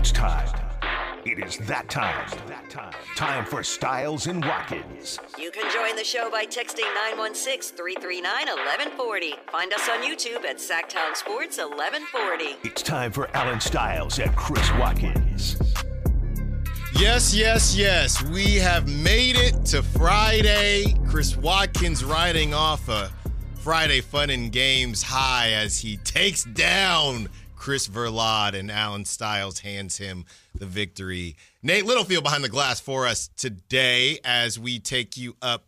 It's time. It is that time. Time for Stiles and Watkins. You can join the show by texting 916 339 1140. Find us on YouTube at Sactown Sports 1140. It's time for Alan Stiles and Chris Watkins. Yes, yes, yes. We have made it to Friday. Chris Watkins riding off a Friday Fun and Games high as he takes down Chris Verlade and Alan Stiles hands him the victory. Nate Littlefield behind the glass for us today as we take you up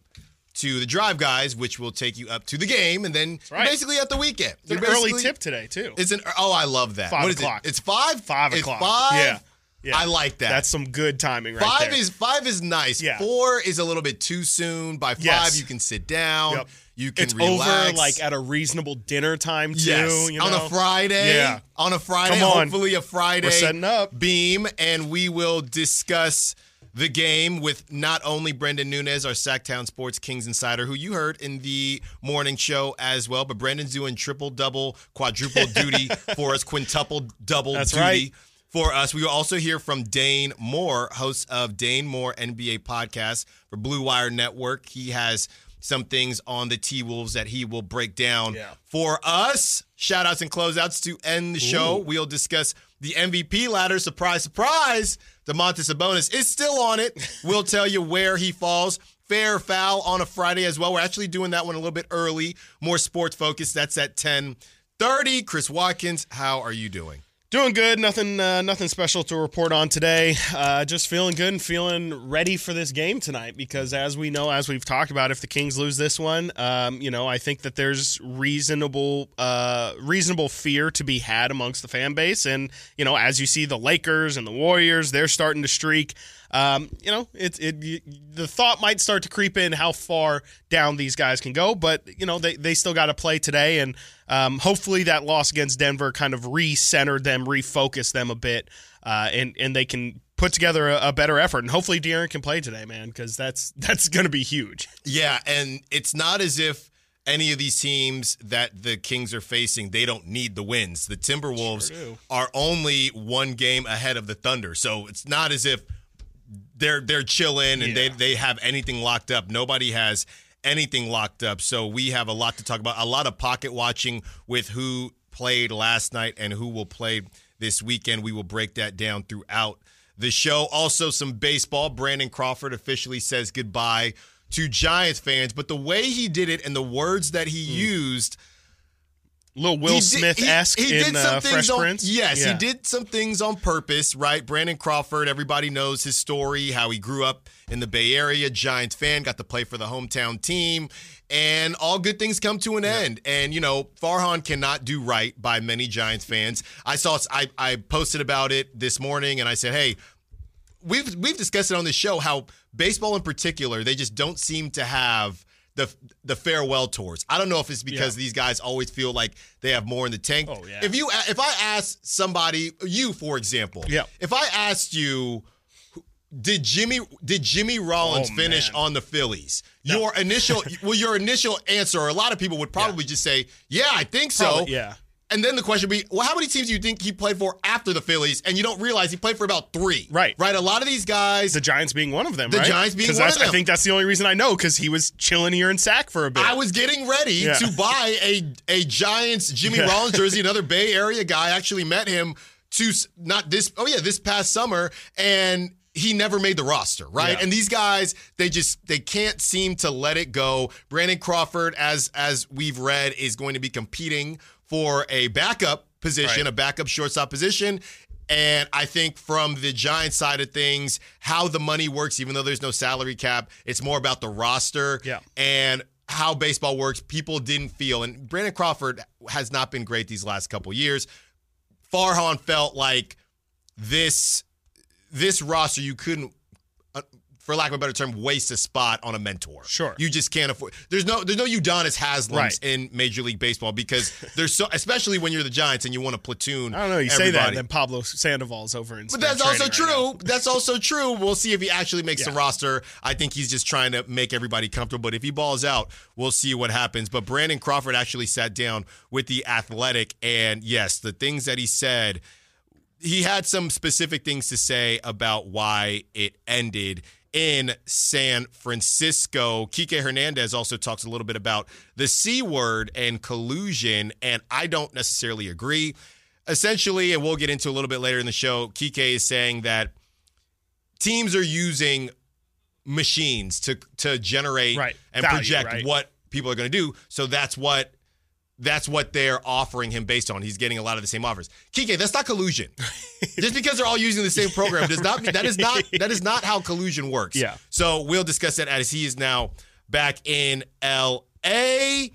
to the drive guys, which will take you up to the game, and then right. basically at the weekend. It's an early tip today too. It's an oh, I love that. Five what is o'clock. it? It's five. Five It's o'clock. five. Yeah. Yeah. I like that. That's some good timing right five there. is five is nice. Yeah. Four is a little bit too soon. By five, Yes. you can sit down. Yep. You can it's relax. over like at a reasonable dinner time too. yes, you on a Friday. Yeah. on a Friday. Come on. Hopefully, a Friday. We're setting up. beam, and we will discuss the game with not only Brendan Nunez, our Sactown Sports Kings insider, who you heard in the morning show as well, but Brendan's doing triple double, quadruple duty for us, quintuple double That's duty. right. For us, we will also hear from Dane Moore, host of Dane Moore NBA podcast for Blue Wire Network. He has some things on the T Wolves that he will break down Yeah. for us. Shout outs and closeouts to end the show. We'll discuss the MVP ladder. Surprise, surprise. Domantas Sabonis is still on it. We'll tell you where he falls. Fair foul on a Friday as well. We're actually doing that one a little bit early, more sports focused. That's at 10 30. Chris Watkins, how are you doing? Doing good. Nothing. Uh, nothing special to report on today. Uh, just feeling good and feeling ready for this game tonight. Because as we know, as we've talked about, if the Kings lose this one, um, you know, I think that there's reasonable, uh, reasonable fear to be had amongst the fan base. And you know, as you see the Lakers and the Warriors, they're starting to streak. Um, you know, it, it the thought might start to creep in how far down these guys can go, but you know they, they still got to play today, and um, hopefully that loss against Denver kind of re-centered them, refocused them a bit, uh, and and they can put together a, a better effort, and hopefully De'Aaron can play today, man, because that's that's going to be huge. Yeah, and it's not as if any of these teams that the Kings are facing, they don't need the wins. The Timberwolves Sure are only one game ahead of the Thunder. So it's not as if they're they're chilling and they Yeah. they have anything locked up. Nobody has anything locked up. So we have a lot to talk about. A lot of pocket watching with who played last night and who will play this weekend. We will break that down throughout the show. Also some baseball. Brandon Crawford officially says goodbye to Giants fans, but the way he did it and the words that he mm. used Little Will Smith esque in did some uh, Fresh on- Prince. Yes, Yeah. he did some things on purpose, right? Brandon Crawford, everybody knows his story, how he grew up in the Bay Area, Giants fan, got to play for the hometown team, and all good things come to an end. And you know, Farhan cannot do right by many Giants fans. I saw I I posted about it this morning, and I said, hey. We've we've discussed it on this show how baseball in particular they just don't seem to have the the farewell tours. I don't know if it's because Yeah. these guys always feel like they have more in the tank. Oh, yeah. If you if I asked somebody, you for example, Yeah. If I asked you, did Jimmy did Jimmy Rollins Oh, finish man. on the Phillies? Your initial well, your initial answer, or a lot of people would probably just say, yeah, I think so. Probably, yeah. And then the question would be, well, how many teams do you think he played for after the Phillies? And you don't realize he played for about three. Right. Right. A lot of these guys, The Giants being one of them, The right? Giants being one of them. I think that's the only reason I know because he was chilling here in Sac for a bit. I was getting ready Yeah. to buy a a Giants Jimmy Yeah. Rollins jersey. Another Bay Area guy I actually met him to not this. Oh yeah, this past summer, and he never made the roster. Right, Yeah. and these guys they just they can't seem to let it go. Brandon Crawford, as as we've read, is going to be competing for a backup position, Right. a backup shortstop position. And I think from the Giants side of things, how the money works, even though there's no salary cap, it's more about the roster Yeah. and how baseball works. People didn't feel, and Brandon Crawford has not been great these last couple years. Farhan felt like this this roster you couldn't for lack of a better term, waste a spot on a mentor. Sure. You just can't afford. There's no there's no Udonis Haslams Right. in Major League Baseball because there's so especially when you're the Giants and you want to platoon. I don't know. You say that, and then Pablo Sandoval's over in. But that's also right true. that's also true. We'll see if he actually makes the roster. I think he's just trying to make everybody comfortable. But if he balls out, we'll see what happens. But Brandon Crawford actually sat down with the athletic, and yes, the things that he said. he had some specific things to say about why it ended in San Francisco. Kike Hernandez also talks a little bit about the C word and collusion, and I don't necessarily agree. Essentially, and we'll get into a little bit later in the show, Kike is saying that teams are using machines to to generate Right. and Value, project right. what people are going to do. So that's what that's what they're offering him based on. He's getting a lot of the same offers. Kike, that's not collusion. Just because they're all using the same program does not that is not that is not how collusion works. Yeah. So we'll discuss that as he is now back in LA.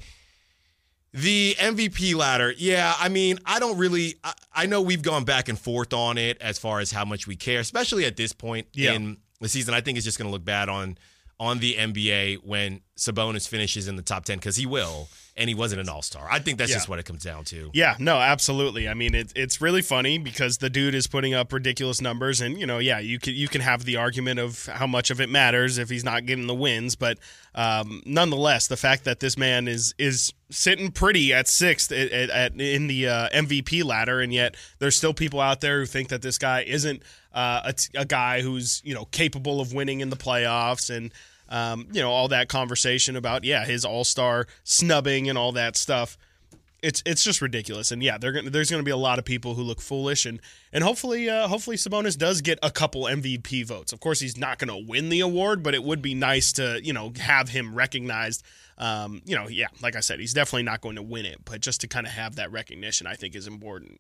The MVP ladder, yeah. I mean, I don't really. I, I know we've gone back and forth on it as far as how much we care, especially at this point Yeah. in the season. I think it's just going to look bad on on the NBA when Sabonis finishes in the top ten because he will, and he wasn't an All Star. I think that's Yeah. just what it comes down to. Yeah, no, absolutely. I mean, it, it's really funny because the dude is putting up ridiculous numbers, and you know, yeah, you can you can have the argument of how much of it matters if he's not getting the wins, but um, nonetheless, the fact that this man is is sitting pretty at sixth at, at, at- in the uh, MVP ladder, and yet there's still people out there who think that this guy isn't uh, a, t- a guy who's you know capable of winning in the playoffs and. Um, you know all that conversation about yeah his all star snubbing and all that stuff it's it's just ridiculous. And yeah, gonna, there's going to be a lot of people who look foolish, and and hopefully uh, hopefully Sabonis does get a couple MVP votes. Of course, he's not going to win the award, but it would be nice to you know have him recognized. Um, you know, yeah, like I said, he's definitely not going to win it, but just to kind of have that recognition, I think is important.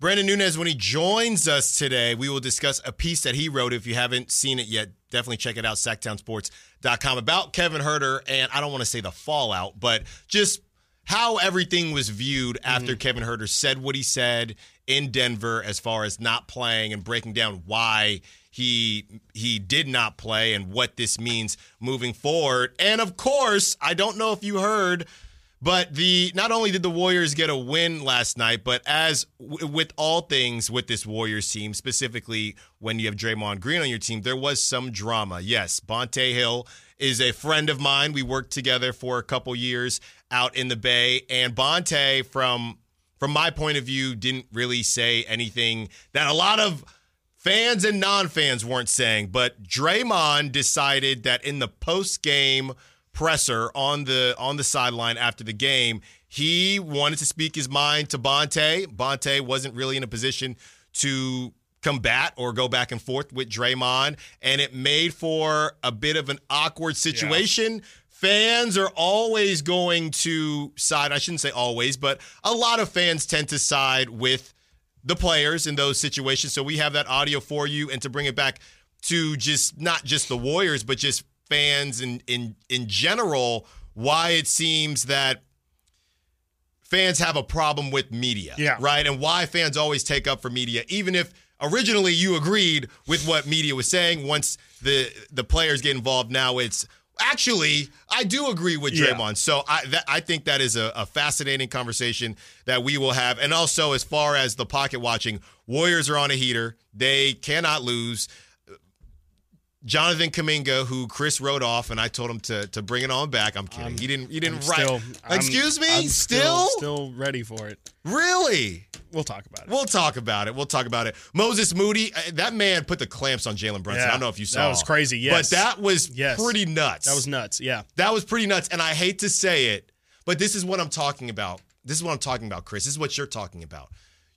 Brandon Nunez, when he joins us today, we will discuss a piece that he wrote. If you haven't seen it yet, definitely check it out, sactownsports.com, about Kevin Huerter. And I don't want to say the fallout, but just how everything was viewed mm-hmm. after Kevin Huerter said what he said in Denver as far as not playing and breaking down why he he did not play and what this means moving forward. And of course, I don't know if you heard but the not only did the Warriors get a win last night, but as w- with all things with this Warriors team, specifically when you have Draymond Green on your team, there was some drama. Yes, Bonta Hill is a friend of mine. We worked together for a couple years out in the Bay, and Bonta, from from my point of view, didn't really say anything that a lot of fans and non-fans weren't saying. But Draymond decided that in the post-game presser on the on the sideline after the game, he wanted to speak his mind to Bonta. Bonta wasn't really in a position to combat or go back and forth with Draymond, and it made for a bit of an awkward situation. Fans are always going to side, I shouldn't say always, but a lot of fans tend to side with the players in those situations. So we have that audio for you, and to bring it back to just not just the Warriors, but just fans in in in general, why it seems that fans have a problem with media, Yeah. right, and why fans always take up for media, even if originally you agreed with what media was saying. Once the the players get involved, now it's. Actually, I do agree with Yeah. Draymond. So I that, I think that is a, a fascinating conversation that we will have. And also, as far as the pocket watching, Warriors are on a heater. They cannot lose. Jonathan Kuminga, who Chris wrote off, and I told him to to bring it on back. I'm kidding. he didn't. He didn't I'm write. still- I'm- Excuse me. I'm still, still ready for it. really. We'll talk about it. We'll talk about it. We'll talk about it. Moses Moody, uh, that man put the clamps on Jalen Brunson. Yeah. I don't know if you saw. That was crazy, yes. but that was Yes. pretty nuts. that was nuts. Yeah. That was pretty nuts. And I hate to say it, but this is what I'm talking about. This is what I'm talking about, Chris. This is what you're talking about.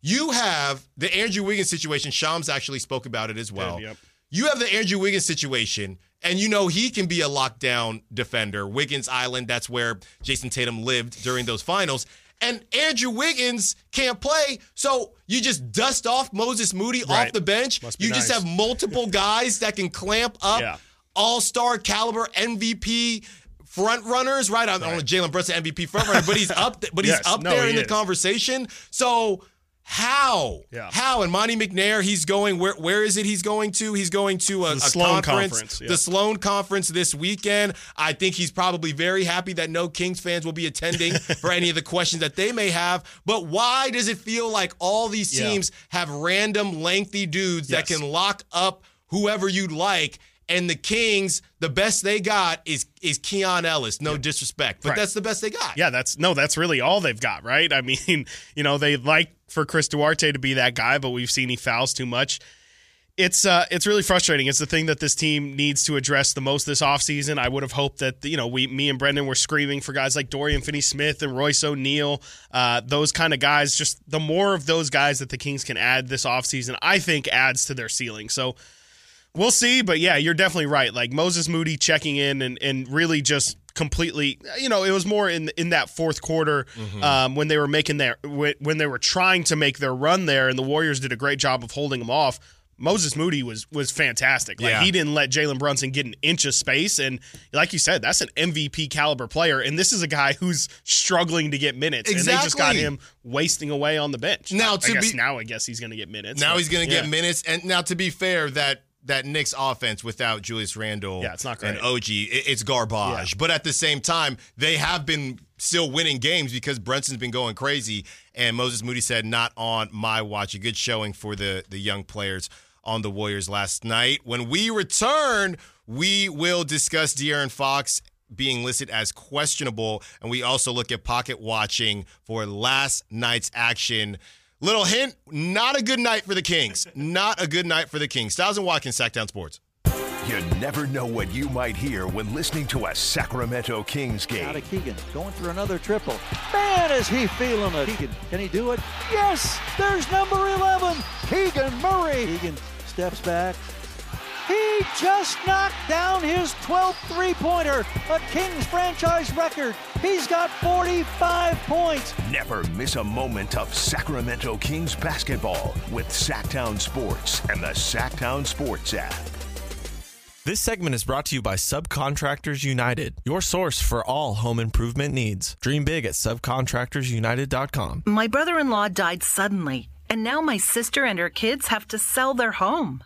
You have the Andrew Wiggins situation. Shams actually spoke about it as well. Yep. You have the Andrew Wiggins situation, and you know he can be a lockdown defender. Wiggins Island, that's where Jayson Tatum lived during those finals. And Andrew Wiggins can't play, so you just dust off Moses Moody off the bench. You just have multiple guys that can clamp up Yeah. all-star caliber MVP front runners, right? I don't know Jalen Brunson MVP front runner, but he's up th- but he's Yes, up no, there he in the conversation. So how? Yeah. How? And Monte McNair, he's going where where is it he's going to? He's going to a, The a Sloan conference, Conference, yeah. the Sloan conference this weekend. I think he's probably very happy that no Kings fans will be attending for any of the questions that they may have. But why does it feel like all these Yeah. teams have random lengthy dudes that can lock up whoever you'd like? And the Kings, the best they got is is Keon Ellis. No disrespect, but Right. that's the best they got. Yeah, that's no, that's really all they've got, right? I mean, you know, they like for Chris Duarte to be that guy, but we've seen he fouls too much. It's uh, it's really frustrating. It's the thing that this team needs to address the most this offseason. I would have hoped that you know we, me and Brendan were screaming for guys like Dorian Finney-Smith and Royce O'Neale, uh, those kind of guys. Just the more of those guys that the Kings can add this offseason, I think adds to their ceiling. So we'll see. But yeah, you're definitely right. Like Moses Moody checking in and and really just completely you know it was more in in that fourth quarter Mm-hmm. um, when they were making their when they were trying to make their run there and the warriors did a great job of holding them off moses moody was was fantastic like Yeah. he didn't let jalen brunson get an inch of space and like you said that's an mvp caliber player and this is a guy who's struggling to get minutes and they just got him wasting away on the bench Now, I- to I guess be- now i guess he's gonna get minutes Now but he's going to yeah. get minutes. And now, to be fair, that that Knicks offense without Julius Randle Yeah, it's not and. OG, it- it's garbage. Yeah. But at the same time, they have been still winning games because Brunson's been going crazy. And Moses Moody said, "Not on my watch." A good showing for the the young players on the Warriors last night. When we return, we will discuss De'Aaron Fox being listed as questionable, and we also look at pocket watching for last night's action. Little hint, not a good night for the Kings. Not a good night for the Kings. Stiles and Watkins, Sactown Sports. You never know what you might hear when listening to a Sacramento Kings game. Out game. of Keegan, going for another triple. Man, is he feeling it. Keegan, can he do it? Yes! There's number 11, Keegan Murray. Keegan steps back. He just knocked down his 12th three-pointer, a Kings franchise record. He's got 45 points. Never miss a moment of Sacramento Kings basketball with Sactown Sports and the Sactown Sports app. This segment is brought to you by Subcontractors United, your source for all home improvement needs. Dream big at subcontractorsunited.com. My brother in law died suddenly, and now my sister and her kids have to sell their home.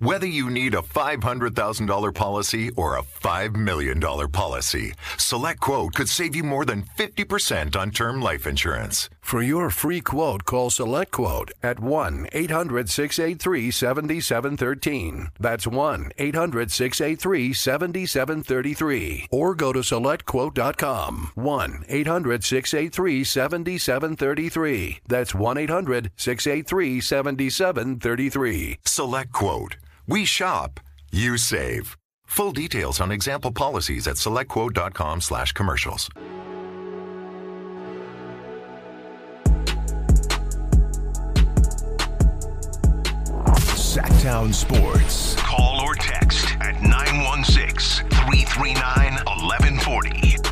Whether you need a $500,000 policy or a $5 million policy, Select Quote could save you more than 50% on term life insurance. For your free quote, call Select Quote at 1 800 683 7713. That's 1 800 683 7733. Or go to SelectQuote.com. 1 800 683 7733. That's 1 800 683 7733. Select Quote. We shop, you save. Full details on example policies at selectquote.com slash commercials. Sactown Sports. Call or text at 916 339 1140.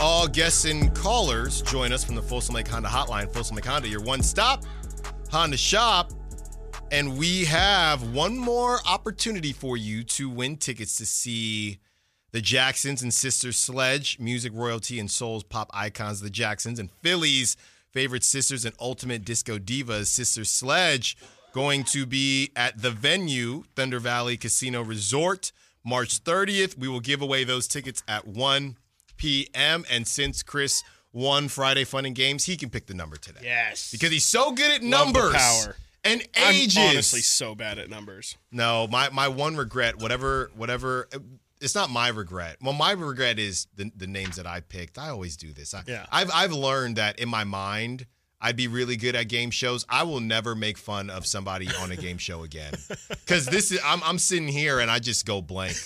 All guests and callers join us from the Folsom Lake Honda Hotline. Folsom Lake Honda, your one stop Honda shop. And we have one more opportunity for you to win tickets to see the Jacksons and Sisters Sledge, music royalty and soul's pop icons, the Jacksons, and Philly's favorite sisters and ultimate disco divas, Sister Sledge, going to be at the venue, Thunder Valley Casino Resort, March 30th. We will give away those tickets at 1 p.m. And since Chris won Friday Fun and Games, he can pick the number today. yes Because he's so good at Love numbers power. and I'm ages. honestly so bad at numbers No, my my one regret, whatever, whatever. It's not my regret. Well, my regret is the the names that I picked. I always do this. I, Yeah. I've I've learned that in my mind, I'd be really good at game shows. I will never make fun of somebody on a game show again, because this is I'm I'm sitting here and I just go blank,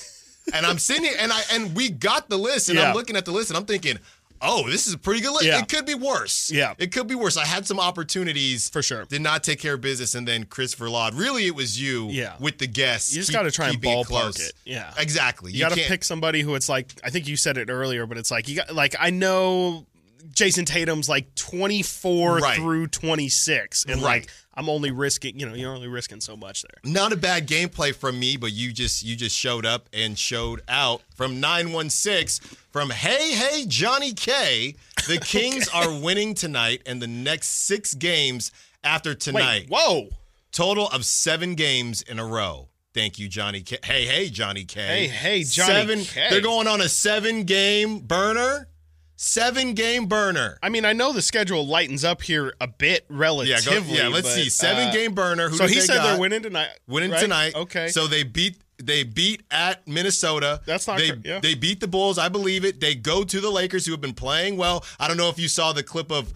and I'm sitting here and I and we got the list and Yeah. I'm looking at the list and I'm thinking. Oh, this is a pretty good list. Yeah. It could be worse. Yeah. It could be worse. I had some opportunities. For sure. Did not take care of business. And then Christopher Laud. Really, it was you Yeah. with the guests. You just got to try and ballpark close. it. Yeah. Exactly. You, got to pick somebody who it's like I think you said it earlier, but it's like you got like I know Jayson Tatum's like 24 Right. through 26 and Right. like I'm only risking, you know, you're only risking so much there. Not a bad gameplay from me, but you just you just showed up and showed out from 916 from Hey Hey Johnny K. The Kings are winning tonight and the next 6 games after tonight. Wait, whoa. Total of 7 games in a row. Thank you, Johnny K. Hey, hey, Johnny K. Hey, hey, Johnny seven, K. They're going on a seven game burner. Seven game burner. I mean, I know the schedule lightens up here a bit Yeah, relatively. go, yeah. Let's but, see. Seven uh, game burner. Who so he they said got? they're winning tonight. winning right? tonight. Okay. So they beat they beat at Minnesota. That's not they cor- yeah. they beat the Bulls. I believe it. They go to the Lakers, who have been playing well. I don't know if you saw the clip of.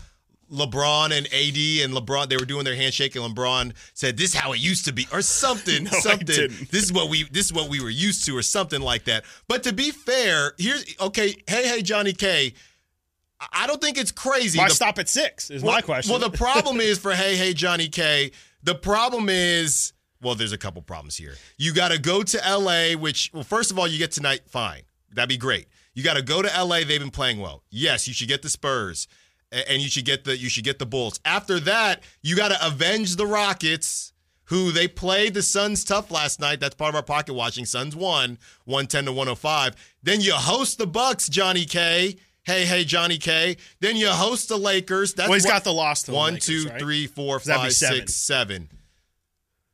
LeBron and AD and LeBron, they were doing their handshake, and LeBron said, "This is how it used to be," or something, No, something. This is what we, this is what we were used to, or something like that. But to be fair, here's okay. Hey, hey, Johnny K. I don't think it's crazy. Why The- stop at six? Is well, my question. Well, the problem is for Hey Hey Johnny K. The problem is well, there's a couple problems here. You got to go to LA, which well, first of all, you get tonight. Fine, that'd be great. You got to go to LA. They've been playing well. Yes, you should get the Spurs, and you should get the you should get the Bulls. After that, you got to avenge the Rockets. Who they played the Suns tough last night. That's part of our pocket watching. Suns won 110 to 105. Then you host the Bucks, Johnny K. Hey, hey, Johnny K. Then you host the Lakers. That's well, he's what- got the loss to the one, Lakers, two, right? three, be seven. six, seven.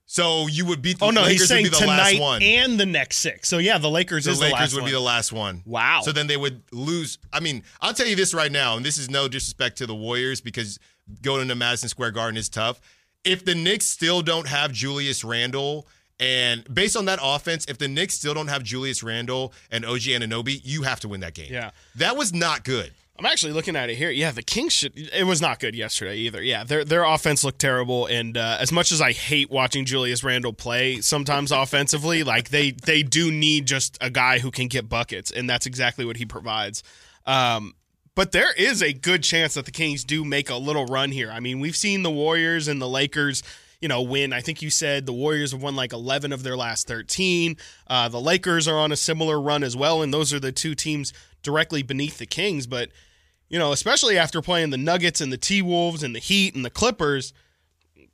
So you would beat oh, the Oh no, Lakers he's saying would be the tonight last one. and the next six. So yeah, the Lakers is the is Lakers the last would one. be the last one. Wow. So then they would lose. I mean, I'll tell you this right now, and this is no disrespect to the Warriors because going into Madison Square Garden is tough. If the Knicks still don't have Julius Randle, and based on that offense, if the Knicks still don't have Julius Randle and OG Anunoby, you have to win that game. Yeah. That was not good. I'm actually looking at it here. Yeah, the Kings should. It was not good yesterday either. Yeah, their their offense looked terrible. And uh, as much as I hate watching Julius Randle play, sometimes offensively, like they they do need just a guy who can get buckets, and that's exactly what he provides. Um, but there is a good chance that the Kings do make a little run here. I mean, we've seen the Warriors and the Lakers. You know, win. I think you said the Warriors have won like 11 of their last 13. Uh, the Lakers are on a similar run as well, and those are the two teams directly beneath the Kings. But you know, especially after playing the Nuggets and the T Wolves and the Heat and the Clippers,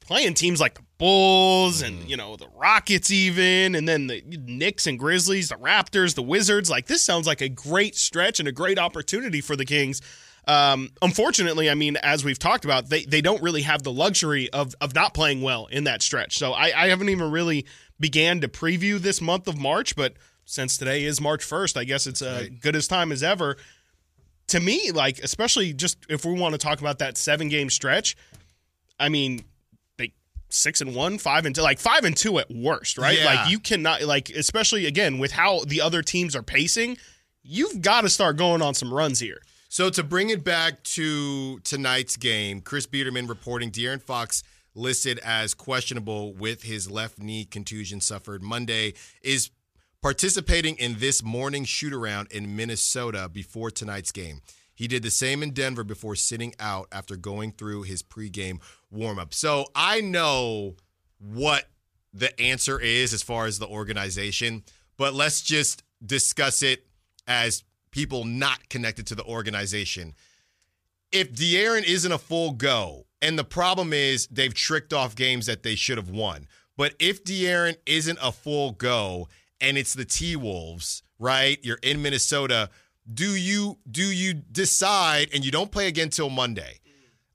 playing teams like the Bulls and you know the Rockets even, and then the Knicks and Grizzlies, the Raptors, the Wizards. Like this sounds like a great stretch and a great opportunity for the Kings. Um, unfortunately, I mean, as we've talked about, they they don't really have the luxury of of not playing well in that stretch. So I, I haven't even really began to preview this month of March, but since today is March first, I guess it's a good as time as ever to me, like especially just if we want to talk about that seven game stretch, I mean, they six and one, five and two, like five and two at worst, right? Yeah. Like you cannot, like especially again with how the other teams are pacing, you've got to start going on some runs here. So to bring it back to tonight's game, Chris Biderman reporting De'Aaron Fox listed as questionable with his left knee contusion suffered Monday is participating in this morning shoot around in Minnesota before tonight's game. He did the same in Denver before sitting out after going through his pregame warmup. So I know what the answer is as far as the organization, but let's just discuss it as people not connected to the organization. If De'Aaron isn't a full go, and the problem is they've tricked off games that they should have won, but if De'Aaron isn't a full go and it's the T Wolves, right? You're in Minnesota. Do you do you decide and you don't play again till Monday?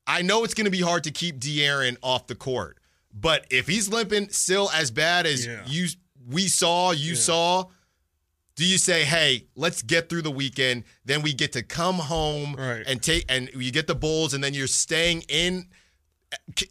I know it's going to be hard to keep De'Aaron off the court, but if he's limping still as bad as Yeah. you we saw, you saw, do you say, "Hey, let's get through the weekend, then we get to come home Right. and take and you get the Bulls and then you're staying in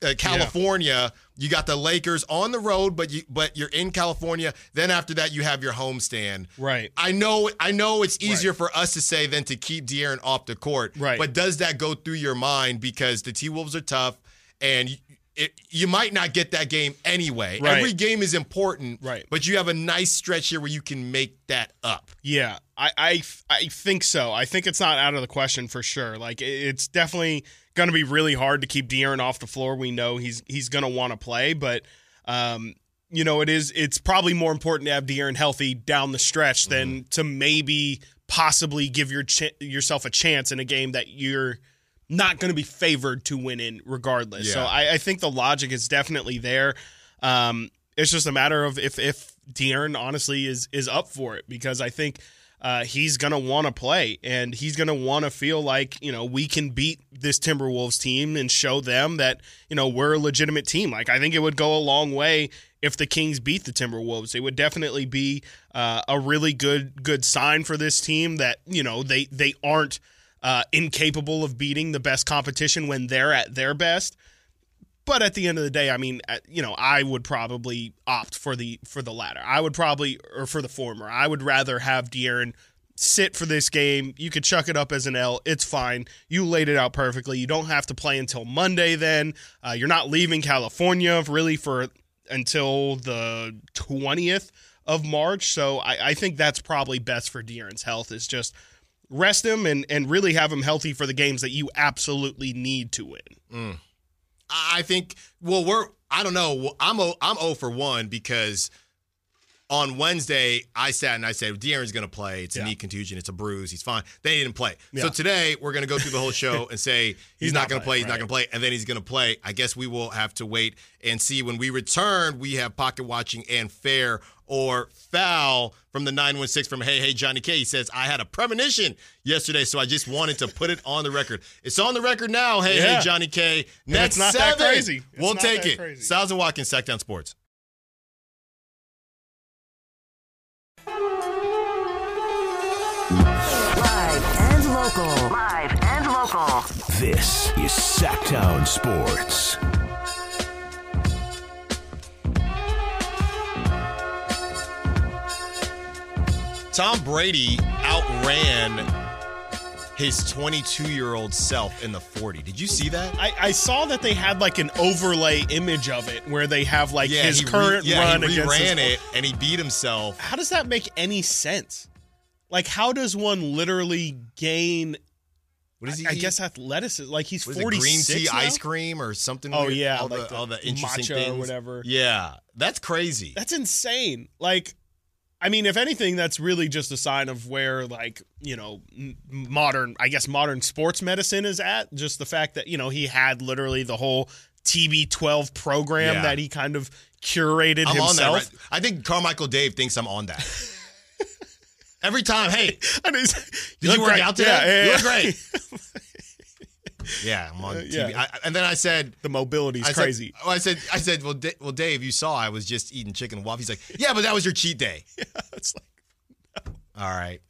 uh, California. You got the Lakers on the road, but you but you're in California. Then after that, you have your homestand. Right. I know. I know it's easier for us to say than to keep De'Aaron off the court. Right. But does that go through your mind because the T Wolves are tough and. You, it, you might not get that game anyway. Right. Every game is important, Right. But you have a nice stretch here where you can make that up. Yeah, I, I I think so. I think it's not out of the question for sure. Like it's definitely going to be really hard to keep De'Aaron off the floor. We know he's he's going to want to play, but um, you know it is it's probably more important to have De'Aaron healthy down the stretch than to maybe possibly give your ch- yourself a chance in a game that you're not going to be favored to win in regardless. So I, I think the logic is definitely there. Um, it's just a matter of if if De'Aaron honestly is is up for it because I think uh, he's gonna want to play and he's gonna want to feel like you know we can beat this Timberwolves team and show them that you know we're a legitimate team. Like I think it would go a long way if the Kings beat the Timberwolves. It would definitely be uh, a really good good sign for this team that you know they they aren't uh, incapable of beating the best competition when they're at their best. But at the end of the day, I mean, uh, you know, I would probably opt for the for the latter. I would probably or for the former. I would rather have De'Aaron sit for this game. You could chuck it up as an L. It's fine. You laid it out perfectly. You don't have to play until Monday. Then uh, you're not leaving California really for until the twentieth of March. So I, I, think that's probably best for De'Aaron's health. Is just rest him and and really have him healthy for the games that you absolutely need to win. Mm. I think. Well, we're. I don't know. I'm. O, I'm 0 for one because on Wednesday I sat and I said De'Aaron's going to play. It's a yeah. knee contusion. It's a bruise. He's fine. They didn't play. Yeah. So today we're going to go through the whole show and say he's, he's, not, not going to play. He's right. not going to play, and then he's going to play. I guess we will have to wait and see. When we return, we have pocket watching and fair or foul from the 916 from Hey Hey Johnny K. He says, I had a premonition yesterday, so I just wanted to put it on the record. It's on the record now, Hey yeah. Hey Johnny K. Next not seven, that crazy. It's we'll take it. Crazy. Stiles and Watkins, Sactown Sports. Live and local. Live and local. This is Sactown Sports. Tom Brady outran his 22 year old self in the 40. Did you see that? I, I, saw that they had like an overlay image of it where they have like yeah, his current re- yeah, run he against ran it and he beat himself. How does that make any sense? Like, how does one literally gain? What is he? I, I guess athleticism. Like he's forty green tea now? ice cream or something. Oh weird? yeah, all like the, all the interesting things, or whatever. Yeah, that's crazy. That's insane. Like I mean, if anything, that's really just a sign of where, like, you know, modern, I guess, modern sports medicine is at. Just the fact that, you know, he had literally the whole TB12 program yeah. that he kind of curated I'm himself. Right? I think Carmichael Dave thinks I'm on that. Every time, hey, did you, you work great. out today? Yeah, yeah, you look great. Yeah, I'm on uh, TB. Yeah. I, and then I said the mobility is crazy. Oh, I said, I said, well, D- well, Dave, you saw I was just eating chicken and waffles. He's like, yeah, but that was your cheat day. yeah, it's like, no. all right,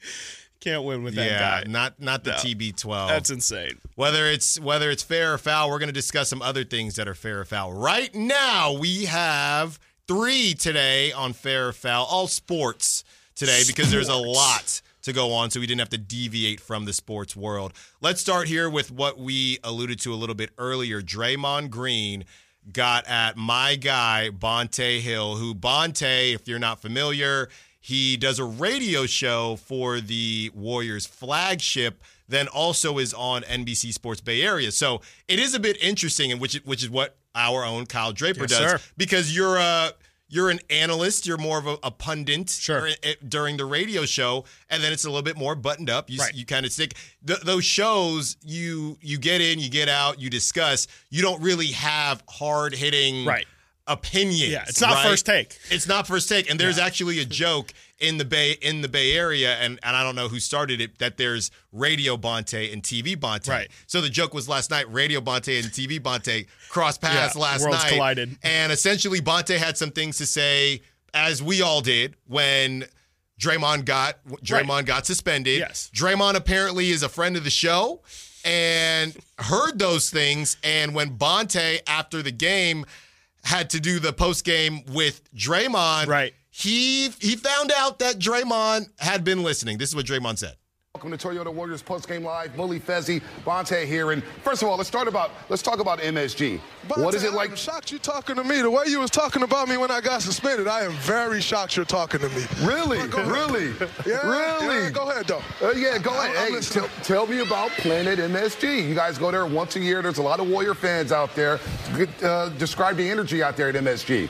can't win with that yeah, guy. not not the no. TB12. That's insane. Whether it's whether it's fair or foul, we're going to discuss some other things that are fair or foul. Right now, we have three today on fair or foul, all sports today because there's a lot to go on, so we didn't have to deviate from the sports world. Let's start here with what we alluded to a little bit earlier. Draymond Green got at my guy, Bonta Hill, who Bonta, if you're not familiar, he does a radio show for the Warriors flagship, then also is on NBC Sports Bay Area. So it is a bit interesting, and which which is what our own Kyle Draper yes, does, sir. because you're a you're an analyst, you're more of a, a pundit sure. Eh, during the radio show, and then it's a little bit more buttoned up. You, right. you kind of stick th- those shows. You you get in, you get out, you discuss. You don't really have hard hitting right opinions. Yeah, it's not right? first take. It's not first take. And there's yeah. actually a joke in the Bay in the Bay Area, and, and I don't know who started it, that there's Radio Bonta and TV Bonta. Right. So the joke was last night, Radio Bonta and TV Bonta crossed paths yeah, last worlds night. collided. And essentially Bonta had some things to say, as we all did, when Draymond got Draymond right. got suspended. Yes. Draymond apparently is a friend of the show and heard those things. And when Bonta after the game, had to do the post game with Draymond. Right. He he found out that Draymond had been listening. This is what Draymond said. Welcome to Toyota Warriors Post Game Live. Bully Fezzi, Bonta here. And first of all, let's start about let's talk about MSG. Bonta, what is it like? I'm shocked you're talking to me. The way you was talking about me when I got suspended, I am very shocked you're talking to me. Really? Really? yeah, really? Yeah, go ahead, though. Uh, yeah, go ahead. Hey, t- tell me about Planet MSG. You guys go there once a year. There's a lot of Warrior fans out there. Uh, describe the energy out there at MSG.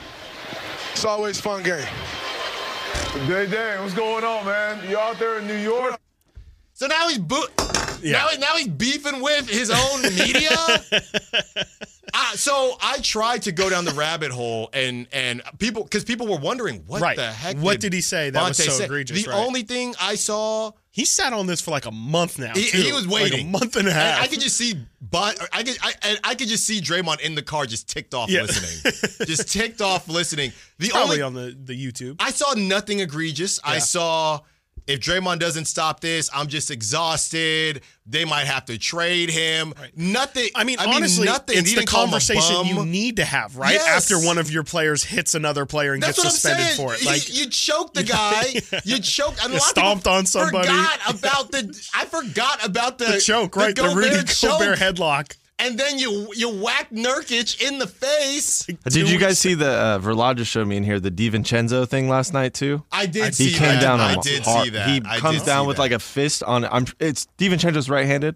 It's always fun game. Day Day, what's going on, man? You out there in New York? So now he's boo. Now, now he's beefing with his own media. uh, so I tried to go down the rabbit hole and and people because people were wondering what Right. the heck. What did he say that was so say? egregious, The right. only thing I saw. He sat on this for like a month now. He, too. he was Like waiting a month and a half. I could just see, but I could, I, I could just see Draymond in the car, just ticked off Yeah. listening, just ticked off listening. The probably only on the, the YouTube. I saw nothing egregious. I saw if Draymond doesn't stop this, I'm just exhausted. They might have to trade him. Nothing. I mean, I mean, honestly, nothing. it's He the didn't call him a conversation you need to have, right? Yes. After one of your players hits another player and That's gets suspended for it. You- Like you, choked the guy. You choked. And You lot of people stomped on somebody. Forgot about the. I forgot about the, the choke, right? The, Rudy Gobert choke. Gobert headlock. And then you you whack Nurkic in the face. Did you guys see the uh, Verlag just showed me in here the DiVincenzo thing last night too? I did He see came that. down on I did hard. see that. He I comes down with that. like a fist on. I'm. It's DiVincenzo's right-handed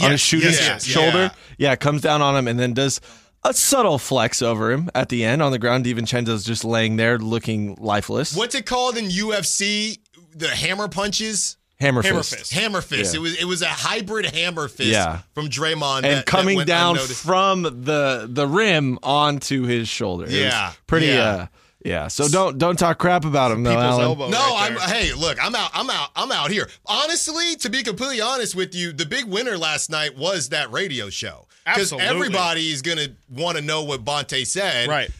on his Yes, shooter's yes, yes, shoulder. yeah. Yeah. comes down on him and then does a subtle flex over him at the end on the ground. DiVincenzo's just laying there looking lifeless. What's it called in UFC? The hammer punches. Hammer, Hammer fist. fist. Hammer fist. Yeah. It was it was a hybrid hammer fist Yeah. from Draymond And that- that coming went down unnoticed. from the the rim onto his shoulder. It was Yeah, pretty. yeah. Uh, yeah. So don't don't talk crap about him, though, Alan. elbow. No, right I'm hey, look, I'm out, I'm out, I'm out here. Honestly, to be completely honest with you, the big winner last night was that radio show. Because everybody is gonna want to know what Bonta said Right.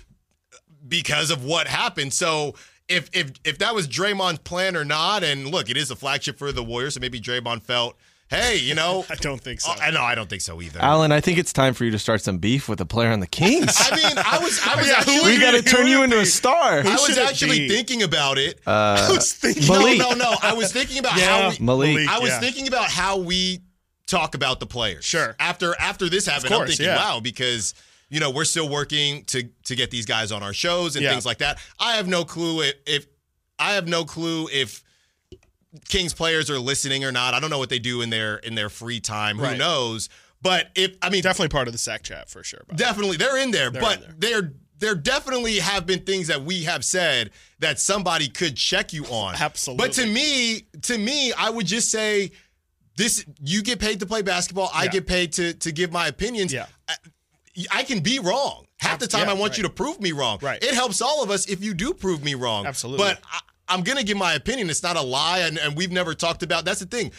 because of what happened. So if if if that was Draymond's plan or not, and look, it is a flagship for the Warriors, so maybe Draymond felt, hey, you know, I don't think so. I know, I don't think so either. Alan, I think it's time for you to start some beef with a player on the Kings. I mean, I was I was Yeah, actually we got to turn you into be- a star. I was actually be? thinking about it. Uh, I was thinking. Malik. No, no, no. I was thinking about Yeah. how we, Malik. I was yeah. thinking about how we talk about the players. Sure. After after this happened, course, I'm thinking, yeah. wow, because you know we're still working to to get these guys on our shows and Yeah. things like that. I have no clue if, if I have no clue if Kings players are listening or not. I don't know what they do in their in their free time. Who knows? But if I mean, Definitely part of the sack chat for sure. Definitely they're in there, They're but in there there definitely have been things that we have said that somebody could check you on. Absolutely. But to me, to me, I would just say this you get paid to play basketball, I Yeah. get paid to to give my opinions. Yeah. I, can be wrong. Half the time Yeah, I want right. you to prove me wrong. Right. It helps all of us if you do prove me wrong. Absolutely. But I, I'm going to give my opinion. It's not a lie and, and we've never talked about that's the thing.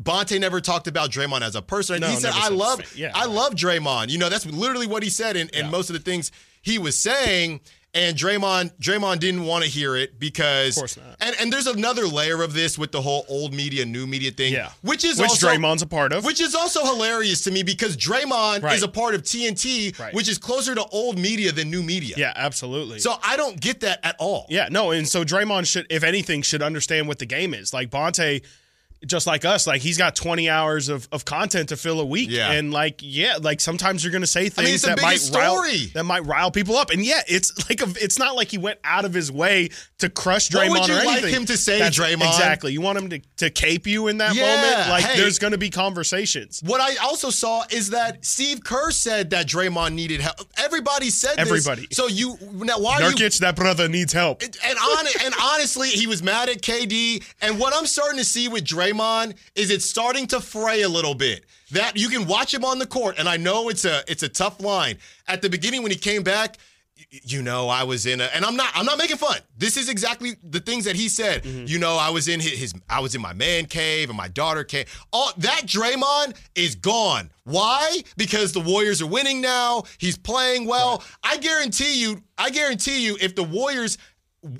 Bonta never talked about Draymond as a person. No, he said, "I love, yeah, I love Draymond." You know, that's literally what he said, and, and Yeah. most of the things he was saying. And Draymond, Draymond didn't want to hear it because, Of course not. And and there's another layer of this with the whole old media, new media thing, Yeah. which is also. Which also Draymond's a part of. which is also hilarious to me because Draymond Right. is a part of TNT, Right. which is closer to old media than new media. yeah, absolutely. So I don't get that at all. Yeah, no, and so Draymond should, if anything, should understand what the game is. Like Bonta, just like us, like he's got 20 hours of, of content to fill a week. Yeah. And like, yeah, like sometimes you're gonna say things mean, that might biggest rile that might rile people up. And yeah, it's like a, it's not like he went out of his way to crush What Draymond would you like him to say, That's- Draymond? Exactly. You want him to, to cape you in that Yeah, moment? Like hey. there's gonna be conversations. What I also saw is that Steve Kerr said that Draymond needed help. Everybody said this. Everybody. So you now why are you Nurkic, that brother needs help. and on, and honestly, he was mad at KD. And what I'm starting to see with Draymond is it's starting to fray a little bit. That you can watch him on the court, and I know it's a it's a tough line. At the beginning when he came back, you know, I was in a, and I'm not I'm not making fun. This is exactly the things that he said. Mm-hmm. You know, I was in his, his I was in my man cave and my daughter cave. All that Draymond is gone. Why? Because the Warriors are winning now. He's playing well. I guarantee you, I guarantee you, if the Warriors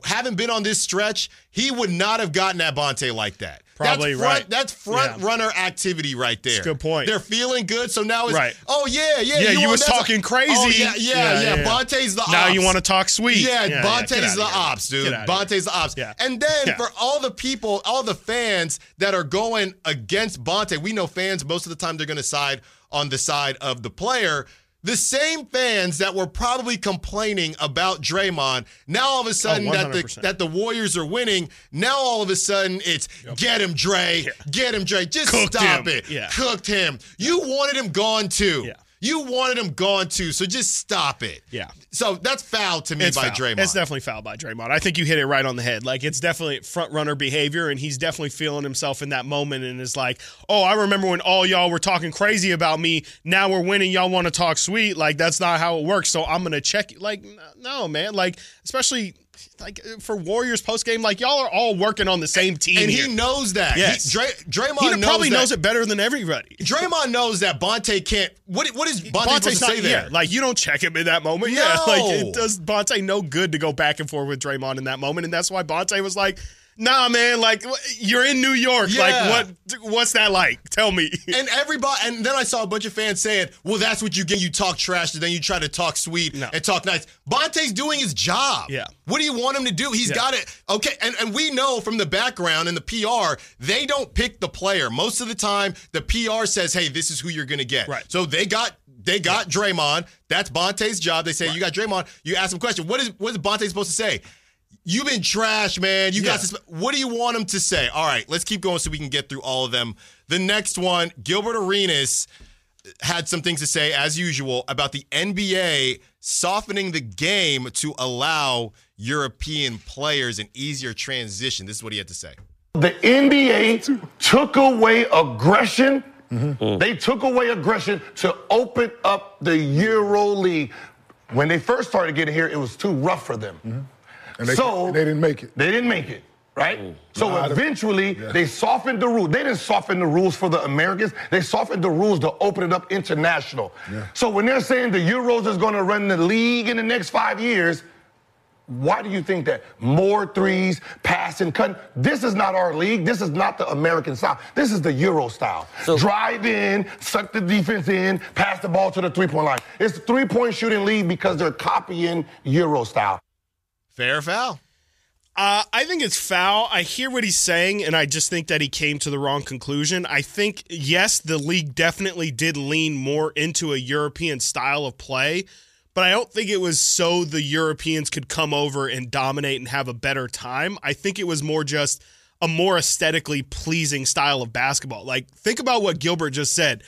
haven't been on this stretch, he would not have gotten at Bonta like that. Probably that's front, right. That's front Yeah. runner activity right there. a good point. They're feeling good, so now it's Right. oh yeah, yeah. Yeah, you want- was that's a- talking oh, crazy. Oh, yeah, yeah, Yeah, yeah. yeah. Bonta's the Now ops. you want to talk sweet. Yeah, yeah Bonta's the ops, dude. Bonta's the ops. Yeah. And then for all the people, all the fans that are going against Bonta, we know fans most of the time they're going to side on the side of the player. The same fans that were probably complaining about Draymond, now all of a oh, sudden that the that the Warriors are winning, now all of a sudden it's get him, Dre, get him, Dre. Just Cooked stop him. it. Yeah. Cooked him. You wanted him gone too. Yeah. You wanted him gone too, so just stop it. Yeah. So that's foul to me It's by foul. Draymond. It's definitely foul by Draymond. I think you hit it right on the head. Like it's definitely front runner behavior, and he's definitely feeling himself in that moment, and is like, "Oh, I remember when all y'all were talking crazy about me. Now we're winning. Y'all want to talk sweet? Like that's not how it works. So I'm gonna check. you." Like no, man. Like especially like uh, for Warriors post game, like y'all are all working on the same team, and here. he knows that. Yes. He, Dray, Draymond He knows probably that. knows it better than everybody. Draymond knows that Bonta can't. What what is Bonta Bonta's to say there? yeah, like you don't check him in that moment. Yeah, like it does Bonta no good to go back and forth with Draymond in that moment, and that's why Bonta was like, "Nah, man, like you're in New York. Yeah. Like what what's that like? Tell me." and everybody, and then I saw a bunch of fans saying, "Well, that's what you get. You talk trash, and then you try to talk sweet No. and talk nice." Bonta's doing his job. Yeah. What do you want him to do? He's Yeah. got it. Okay, and and we know from the background and the PR, they don't pick the player. Most of the time, the PR says, "Hey, this is who you're going to get." Right. So they got. They got Draymond. That's Bonta's job. They say you got Draymond. You ask him a question. What is what is Bonta supposed to say? You've been trash, man. You Yeah. got suspe- What do you want him to say? All right, let's keep going so we can get through all of them. The next one, Gilbert Arenas had some things to say, as usual, about the NBA softening the game to allow European players an easier transition. This is what he had to say. The NBA took away aggression. Mm-hmm. They took away aggression to open up the Euro League. When they first started getting here, it was too rough for them. Mm-hmm. And they, So- they didn't make it. They didn't make it, right? So Nah, the- eventually, yeah. they softened the rules. They didn't soften the rules for the Americans. They softened the rules to open it up international. Yeah. So when they're saying the Euros is going to run the league in the next five years, why do you think that? More threes, passing, cutting. This is not our league. This is not the American style. This is the Euro style. Drive in, suck the defense in, pass the ball to the three point line. It's a three point shooting league because they're copying Euro style. Fair foul? Uh, I think it's foul. I hear what he's saying, and I just think that he came to the wrong conclusion. I think, yes, the league definitely did lean more into a European style of play, but I don't think it was so the Europeans could come over and dominate and have a better time. I think it was more just a more aesthetically pleasing style of basketball. Like, think about what Gilbert just said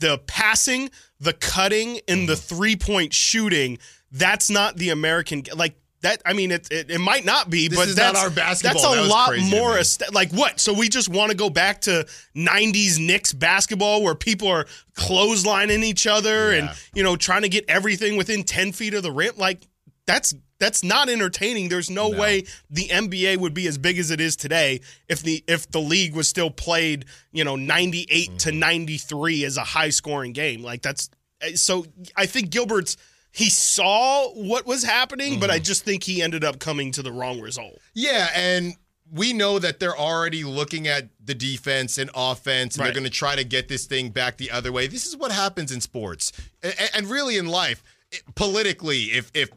the passing, the cutting, and the three point shooting. That's not the American. Like, that I mean, it, it it might not be, This but that's our basketball. That's a That lot more aesthet- like what? So we just want to go back to '90s Knicks basketball where people are clotheslining each other Yeah. and you know trying to get everything within ten feet of the rim. Like that's that's not entertaining. There's no, way the NBA would be as big as it is today if the if the league was still played you know 98 to mm-hmm. 93 as a high scoring game. Like that's eh, so. I think Gilbert's. He saw what was happening, but I mm-hmm. just think he ended up coming to the wrong result. Yeah, and we know that they're already looking at the defense and offense, and Right. they're going to try to get this thing back the other way. This is what happens in sports, and, and really in life, politically. If if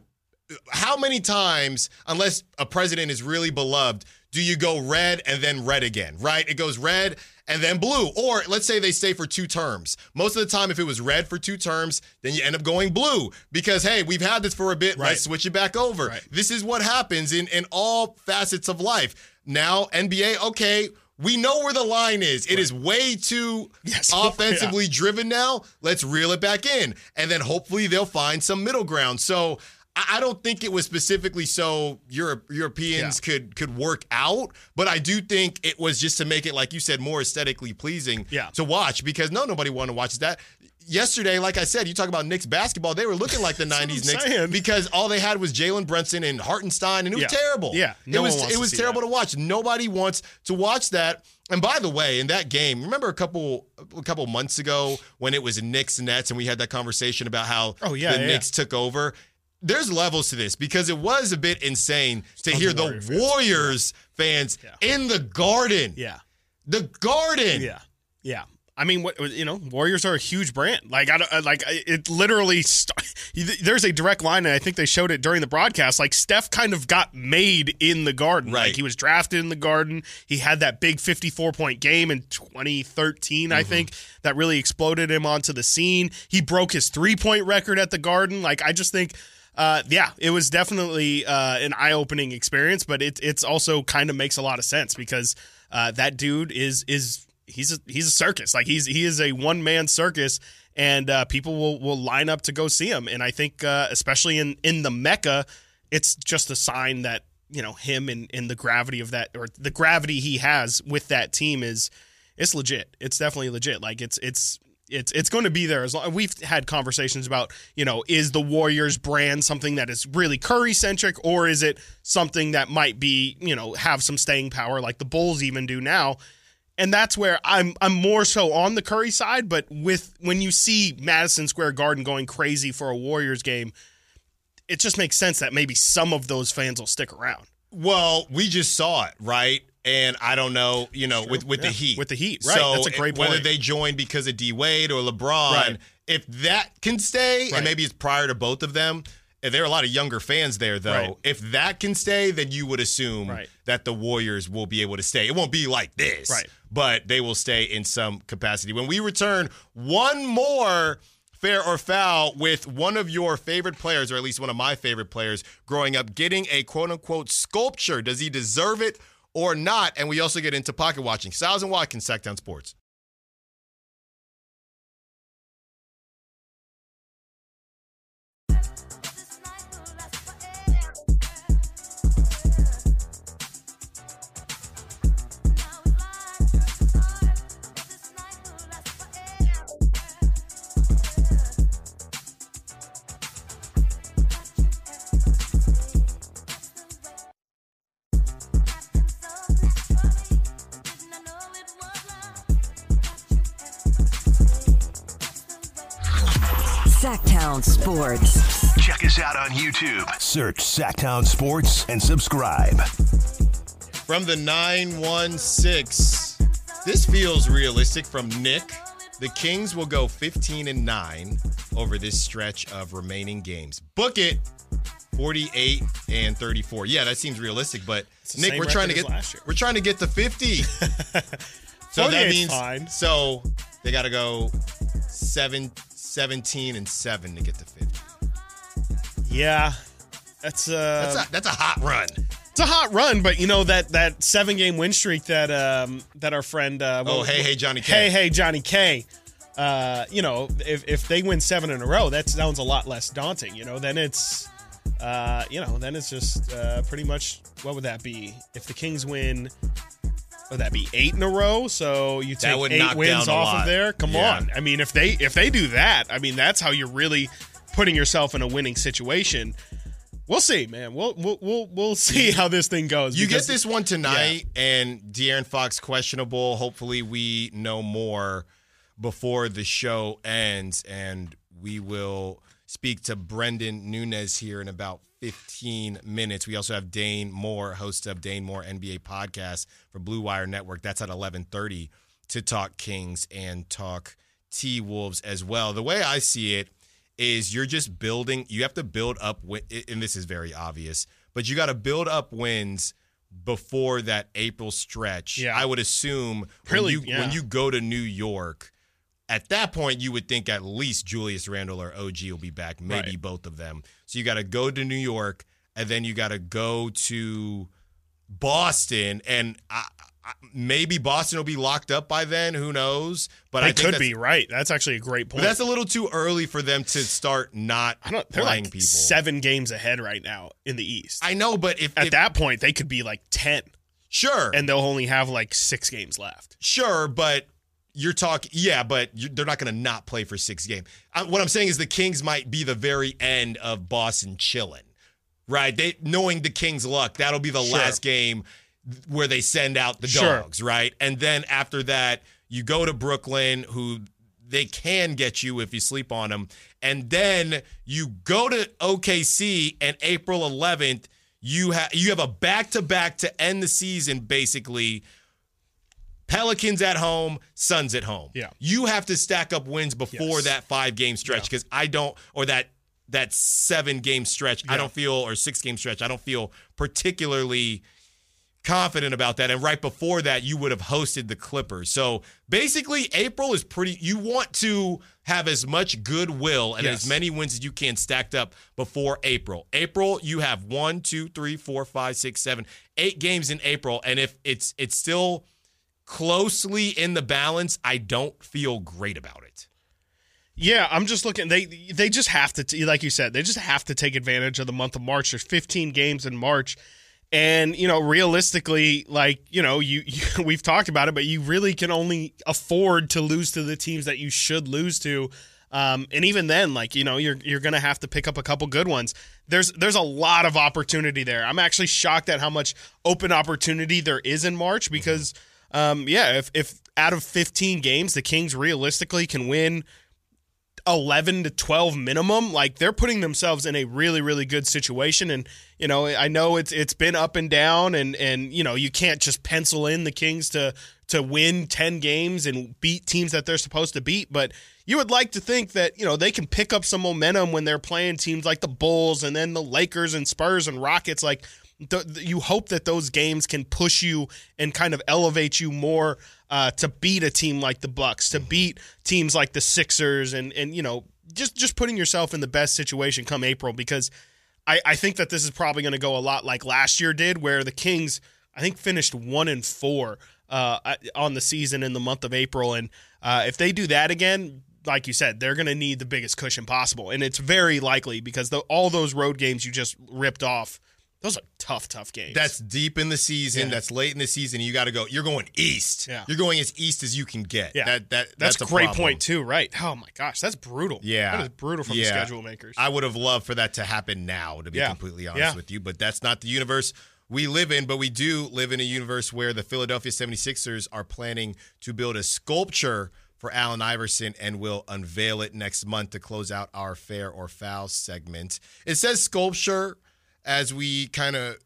how many times, unless a president is really beloved, do you go red and then red again? Right? It goes red and then blue. Or let's say they stay for two terms. Most of the time, if it was red for two terms, then you end up going blue because hey, we've had this for a bit. Right. Let's switch it back over. Right. This is what happens in in all facets of life. Now, NBA, okay, we know where the line is. It is way too Yes. offensively driven now. Let's reel it back in. And then hopefully they'll find some middle ground. So I don't think it was specifically so Europe, Europeans could could work out, but I do think it was just to make it, like you said, more aesthetically pleasing Yeah. to watch because no, nobody wanted to watch that. Yesterday, like I said, you talk about Knicks basketball, they were looking like the 90s I'm Knicks saying. because all they had was Jalen Brunson and Hartenstein, and it was Yeah. terrible. Yeah. it was it was terrible that. to watch. Nobody wants to watch that. And by the way, in that game, remember a couple a couple months ago when it was Knicks Nets, and we had that conversation about how Oh, yeah, the yeah, Knicks took over. There's levels to this because it was a bit insane to Tons hear the Warrior fans. Warriors fans in the Garden. Yeah. The Garden. Yeah, yeah. I mean, what you know, Warriors are a huge brand. Like, I don't uh, like it. Literally, st- there's a direct line, and I think they showed it during the broadcast. Like, Steph kind of got made in the Garden. Right. Like, he was drafted in the Garden. He had that big 54 point game in 2013, I mm-hmm. think, that really exploded him onto the scene. He broke his three point record at the Garden. Like, I just think. Uh, yeah, it was definitely uh, an eye-opening experience, but it it's also kind of makes a lot of sense because uh, that dude is is he's a he's a circus. Like he's he is a one man circus, and uh, people will will line up to go see him. And I think, uh, especially in in the Mecca, it's just a sign that you know him and, and the gravity of that or the gravity he has with that team is it's legit. It's definitely legit. Like it's it's it's it's going to be there as long we've had conversations about you know is the warriors brand something that is really curry centric or is it something that might be you know have some staying power like the bulls even do now and that's where i'm i'm more so on the curry side but with when you see madison square garden going crazy for a warriors game it just makes sense that maybe some of those fans will stick around Well, we just saw it, right? And I don't know, you know, with with Yeah, the Heat, with the Heat, right. So That's a great point. whether they join because of D Wade or LeBron, Right. if that can stay, Right. and maybe it's prior to both of them. There are a lot of younger fans there, though. Right. If that can stay, then you would assume that the Warriors will be able to stay. It won't be like this, Right. But they will stay in some capacity. When we return, one more fair or foul with one of your favorite players, or at least one of my favorite players growing up, getting a quote unquote sculpture. Does he deserve it or not? And we also get into pocket watching. Stiles and Watkins, Sactown Sports. Sactown Sports. Check us out on YouTube. Search Sactown Sports and subscribe. From the 916, this feels realistic from Nick. The Kings will go 15 and 9 over this stretch of remaining games. Book it 48 and 34. Yeah, that seems realistic, but Nick, we're trying to get as last year. we're trying to get to 50. so that means fine. so they got to go 7 17 and 7 to get to 50. yeah that's uh That's a, that's a hot run. It's a hot run, but you know that that seven game win streak that um that our friend uh, Oh, hey, hey, Johnny K. hey hey Johnny K. Uh, you know, if if they win seven in a row, that sounds a lot less daunting. You know, then it's uh, you know, then it's just uh, pretty much what would that be if the Kings win? Would that be eight in a row? So you take eight wins off of there. Come Yeah. on, I mean, if they if they do that, I mean, that's how you're really putting yourself in a winning situation. We'll see, man. We'll we'll we'll, we'll see how this thing goes. You get this one tonight, and De'Aaron Fox questionable. Hopefully, we know more before the show ends, and we will speak to Brendan Nunez here in about 15 minutes. We also have Dane Moore, host of Dane Moore NBA podcast for Blue Wire Network. That's at 11:30 to talk Kings and talk T Wolves as well. The way I see it is you're just building you have to build up and this is very obvious but you got to build up wins before that april stretch Yeah. i would assume Really, when you yeah. when you go to new york at that point you would think at least julius randle or og will be back maybe Right. both of them so you got to go to new york and then you got to go to boston and I, I, maybe boston will be locked up by then who knows but i think could be right. That's actually a great but point. that's a little too early for them to start not I don't, they're playing like people. seven games ahead right now in the East. I know, but if, At if- that point, they could be like ten, sure, and they'll only have like six games left. sure, but you're talking, yeah, but they're not going to not play for six games. I, what I'm saying is the Kings might be the very end of Boston chilling, right? They knowing the Kings' luck, that'll be the Sure. last game where they send out the Sure. dogs, right? And then after that, you go to Brooklyn, who they can get you if you sleep on them, and then you go to OKC, and April 11th. You have you have a back to back to end the season, basically, Pelicans at home, Suns at home. Yeah. You have to stack up wins before Yes. that five game stretch because I don't, or that that seven game stretch. I don't feel, or six game stretch. I don't feel particularly confident about that. And right before that, you would have hosted the Clippers. So basically, April is pretty. You want to have as much goodwill and Yes. as many wins as you can stacked up before April. April, you have one, two, three, four, five, six, seven, eight games in April, and if it's it's still closely in the balance, I don't feel great about it. Yeah, I'm just looking. They they just have to, like you said, they just have to take advantage of the month of March. There's 15 games in March, and you know, realistically, like you know, you, you we've talked about it, but you really can only afford to lose to the teams that you should lose to. Um, and even then, like you know, you're you're gonna have to pick up a couple good ones. There's there's a lot of opportunity there. I'm actually shocked at how much open opportunity there is in March because, um, yeah, if if out of 15 games, the Kings realistically can win 11 to 12 minimum like they're putting themselves in a really really good situation. And you know I know it's it's been up and down and and you know you can't just pencil in the Kings to to win 10 games and beat teams that they're supposed to beat. But you would like to think that you know they can pick up some momentum when they're playing teams like the Bulls and then the Lakers and Spurs and Rockets. Like th- you hope that those games can push you and kind of elevate you more uh, to beat a team like the Bucks, to beat teams like the Sixers, and and you know just just putting yourself in the best situation come April because I, I think that this is probably going to go a lot like last year did, where the Kings I think finished one and four uh, on the season in the month of April, and uh, if they do that again, like you said, they're going to need the biggest cushion possible, and it's very likely because the, all those road games you just ripped off those are tough, tough games. That's deep in the season. Yeah. That's late in the season. You got to go. You're going east. Yeah. You're going as east as you can get. Yeah. That, that, that's, that's a great problem. point too, right? Oh my gosh, that's brutal. Yeah. that is brutal from Yeah. the schedule makers. I would have loved for that to happen now, to be Yeah. completely honest with you, but that's not the universe we live in. But we do live in a universe where the Philadelphia 76ers are planning to build a sculpture for Allen Iverson and will unveil it next month to close out our fair or foul segment. It says sculpture as we kind of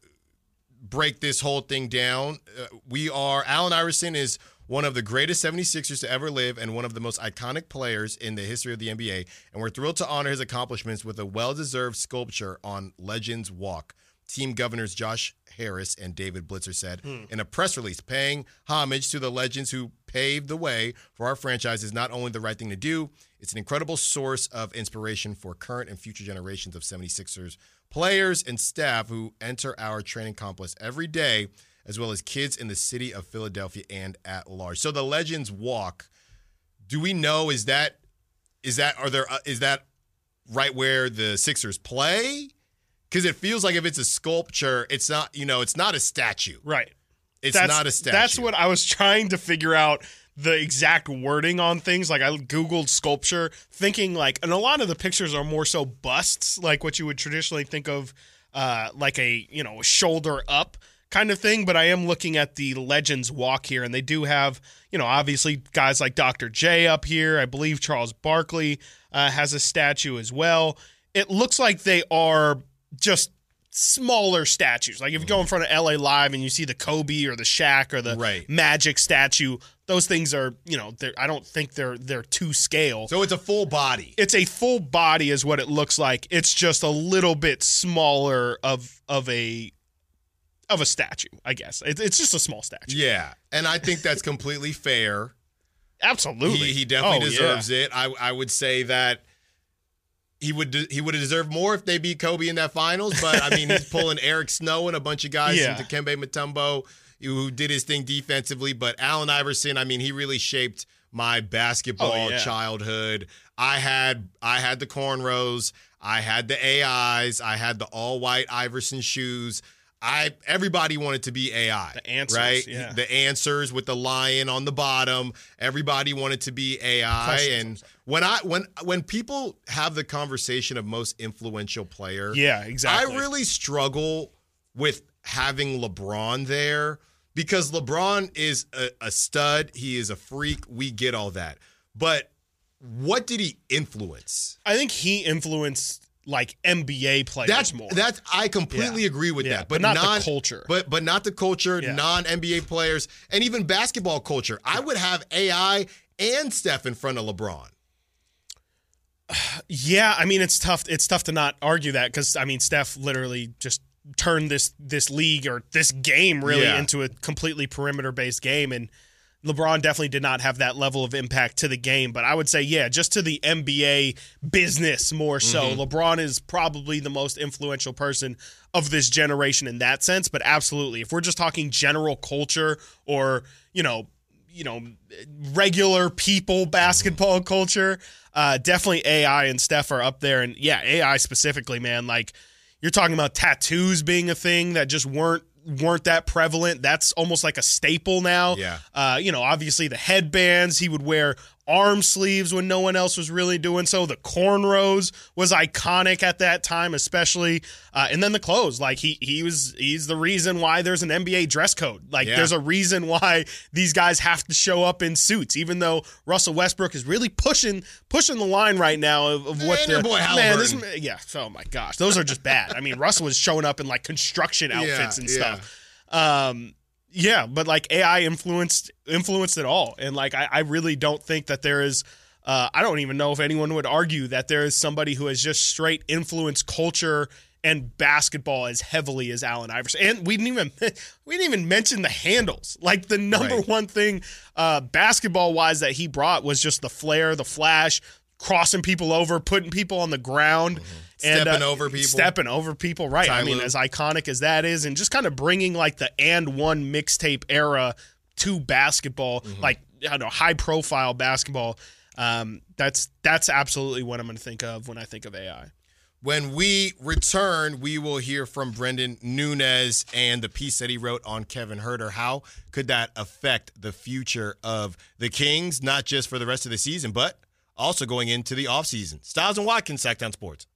break this whole thing down. Uh, we are, Allen Iverson is one of the greatest 76ers to ever live and one of the most iconic players in the history of the NBA. And we're thrilled to honor his accomplishments with a well deserved sculpture on Legends Walk. Team governors Josh Harris and David Blitzer said in a press release, paying homage to the legends who paved the way for our franchise is not only the right thing to do, it's an incredible source of inspiration for current and future generations of 76ers players and staff who enter our training complex every day, as well as kids in the city of Philadelphia and at large. So the Legends Walk, do we know is that is that are there uh, is that right where the Sixers play? Because it feels like if it's a sculpture, it's not you know it's not a statue. right. It's that's, not a statue. That's what I was trying to figure out the exact wording on things. Like I googled sculpture, thinking like, and a lot of the pictures are more so busts, like what you would traditionally think of, uh, like a you know a shoulder up kind of thing. But I am looking at the Legends Walk here, and they do have you know obviously guys like Dr. J up here. I believe Charles Barkley uh, has a statue as well. It looks like they are just smaller statues. Like if you go in mm. front of LA Live and you see the Kobe or the Shaq or the Right. Magic statue, those things are, you know, they're, I don't think they're they're to scale. So it's a full body. It's a full body is what it looks like. It's just a little bit smaller of of a of a statue, I guess. It, it's just a small statue. Yeah, and I think that's completely fair. Absolutely. He, he definitely Oh, yeah. deserves it. I I would say that he would de- he would have deserved more if they beat Kobe in that finals. But I mean, he's pulling Eric Snow and a bunch of guys Yeah. into Kembe Mutombo who did his thing defensively. But Allen Iverson, I mean, he really shaped my basketball Oh, yeah. childhood. I had I had the cornrows, I had the AIs, I had the all white Iverson shoes. I everybody wanted to be AI. The answers, right? yeah. The answers with the lion on the bottom. Everybody wanted to be AI. Questions And when I when when people have the conversation of most influential player, Yeah, exactly. I really struggle with having LeBron there because LeBron is a, a stud. He is a freak. We get all that. But what did he influence? I think he influenced like NBA players That's more. that's I completely Yeah. agree with Yeah, that. but not the culture. But but not the culture, Yeah. non NBA players, and even basketball culture. I would have AI and Steph in front of LeBron. Yeah, I mean it's tough. It's tough to not argue that because I mean Steph literally just turned this this league or this game really into a completely perimeter based game, and LeBron definitely did not have that level of impact to the game. But I would say, yeah, just to the NBA business more so. Mm-hmm. LeBron is probably the most influential person of this generation in that sense. But absolutely, if we're just talking general culture or you know you know regular people basketball culture. Uh, definitely AI and Steph are up there, and yeah, AI specifically, man. Like you're talking about tattoos being a thing that just weren't weren't that prevalent. That's almost like a staple now. Yeah. Uh, you know, obviously the headbands he would wear arm sleeves when no one else was really doing so. The cornrows was iconic at that time, especially. Uh, and then the clothes, like he he was he's the reason why there's an NBA dress code. Like Yeah. there's a reason why these guys have to show up in suits, even though Russell Westbrook is really pushing pushing the line right now of, of what And the boy man. This, yeah. Oh my gosh, those are just bad. I mean, Russell was showing up in like construction outfits Yeah, and yeah. stuff. Um, yeah, but like AI influenced influenced it all, and like I, I really don't think that there is. Uh, I don't even know if anyone would argue that there is somebody who has just straight influenced culture and basketball as heavily as Allen Iverson. And we didn't even we didn't even mention the handles. Like the number Right. one thing uh, basketball wise that he brought was just the flair, the flash, crossing people over, putting people on the ground. And, Stepping uh, over people. stepping over people, right? I Ty mean, Lue. as iconic as that is, and just kind of bringing like the and one mixtape era to basketball, Mm-hmm. like I don't know, high profile basketball. Um, that's that's absolutely what I'm going to think of when I think of AI. When we return, we will hear from Brendan Nunez and the piece that he wrote on Kevin Huerter. How could that affect the future of the Kings, not just for the rest of the season, but also going into the offseason? Stiles and Watkins, Sactown Sports.